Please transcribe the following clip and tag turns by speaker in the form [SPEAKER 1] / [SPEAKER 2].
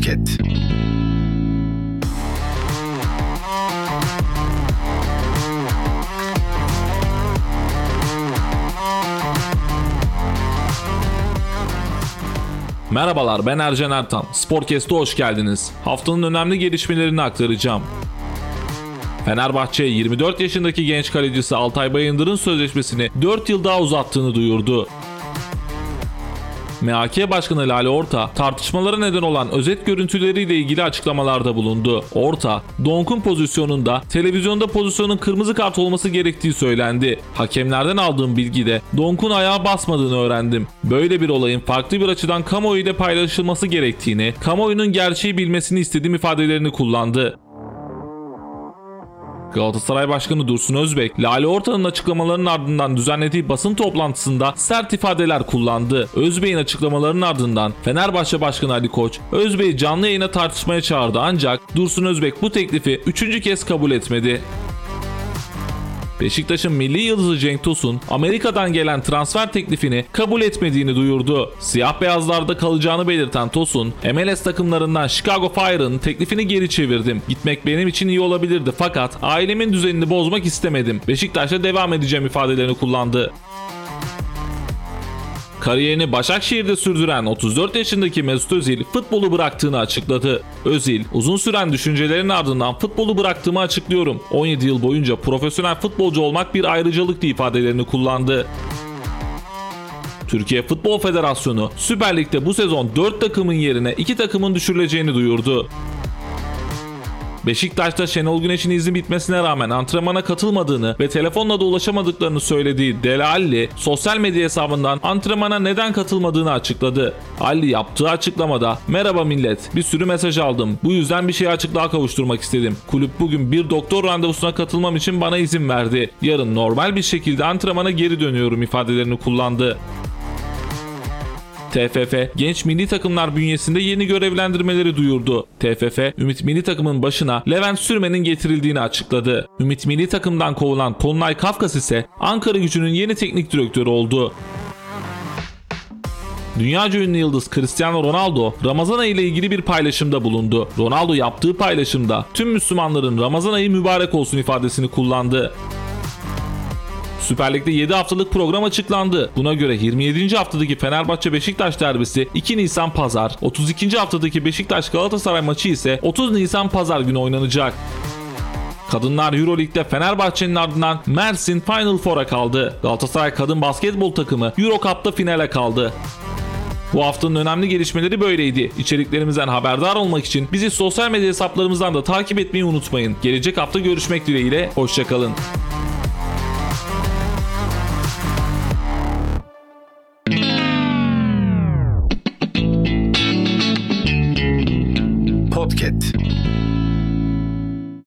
[SPEAKER 1] Podcast.
[SPEAKER 2] Merhabalar ben Ercan Ertan. Sporkest'e hoş geldiniz. Haftanın önemli gelişmelerini aktaracağım. Fenerbahçe 24 yaşındaki genç kalecisi Altay Bayındır'ın sözleşmesini 4 yıl daha uzattığını duyurdu. MHK Başkanı Lale Orta tartışmalara neden olan özet görüntüleriyle ilgili açıklamalarda bulundu. Orta, Donk'un pozisyonunda televizyonda pozisyonun kırmızı kart olması gerektiği söylendi. Hakemlerden aldığım bilgide Donk'un ayağa basmadığını öğrendim. Böyle bir olayın farklı bir açıdan kamuoyu ile paylaşılması gerektiğini, kamuoyunun gerçeği bilmesini istediğim ifadelerini kullandı. Galatasaray Başkanı Dursun Özbek, Lale Orta'nın açıklamalarının ardından düzenlediği basın toplantısında sert ifadeler kullandı. Özbek'in açıklamalarının ardından Fenerbahçe Başkanı Ali Koç, Özbek'i canlı yayına tartışmaya çağırdı ancak Dursun Özbek bu teklifi üçüncü kez kabul etmedi. Beşiktaş'ın milli yıldızı Cenk Tosun Amerika'dan gelen transfer teklifini kabul etmediğini duyurdu. Siyah beyazlarda kalacağını belirten Tosun, MLS takımlarından Chicago Fire'ın teklifini geri çevirdim. Gitmek benim için iyi olabilirdi fakat ailemin düzenini bozmak istemedim. Beşiktaş'ta devam edeceğim ifadelerini kullandı. Kariyerini Başakşehir'de sürdüren 34 yaşındaki Mesut Özil futbolu bıraktığını açıkladı. Özil, uzun süren düşüncelerin ardından futbolu bıraktığımı açıklıyorum. 17 yıl boyunca profesyonel futbolcu olmak bir ayrıcalıktı ifadelerini kullandı. Türkiye Futbol Federasyonu Süper Lig'de bu sezon 4 takımın yerine 2 takımın düşürüleceğini duyurdu. Beşiktaş'ta Şenol Güneş'in izni bitmesine rağmen antrenmana katılmadığını ve telefonla da ulaşamadıklarını söylediği Dele Alli, sosyal medya hesabından antrenmana neden katılmadığını açıkladı. Alli yaptığı açıklamada "Merhaba millet, bir sürü mesaj aldım. Bu yüzden bir şeyi açıklığa kavuşturmak istedim. Kulüp bugün bir doktor randevusuna katılmam için bana izin verdi. Yarın normal bir şekilde antrenmana geri dönüyorum." ifadelerini kullandı. TFF genç milli takımlar bünyesinde yeni görevlendirmeleri duyurdu. TFF Ümit milli takımın başına Levent Sürmen'in getirildiğini açıkladı. Ümit milli takımdan kovulan Tonlay Kafkas ise Ankara gücünün yeni teknik direktörü oldu. Dünyaca ünlü yıldız Cristiano Ronaldo Ramazan ayı ile ilgili bir paylaşımda bulundu. Ronaldo yaptığı paylaşımda tüm Müslümanların Ramazan ayı mübarek olsun ifadesini kullandı. Süper Lig'de 7 haftalık program açıklandı. Buna göre 27. haftadaki Fenerbahçe Beşiktaş derbisi 2 Nisan Pazar, 32. haftadaki Beşiktaş Galatasaray maçı ise 30 Nisan Pazar günü oynanacak. Kadınlar Euroleague'de Fenerbahçe'nin ardından Mersin Final Four'a kaldı. Galatasaray kadın basketbol takımı Euro finale kaldı. Bu haftanın önemli gelişmeleri böyleydi. İçeriklerimizden haberdar olmak için bizi sosyal medya hesaplarımızdan da takip etmeyi unutmayın. Gelecek hafta görüşmek dileğiyle, hoşçakalın.
[SPEAKER 1] Podcast.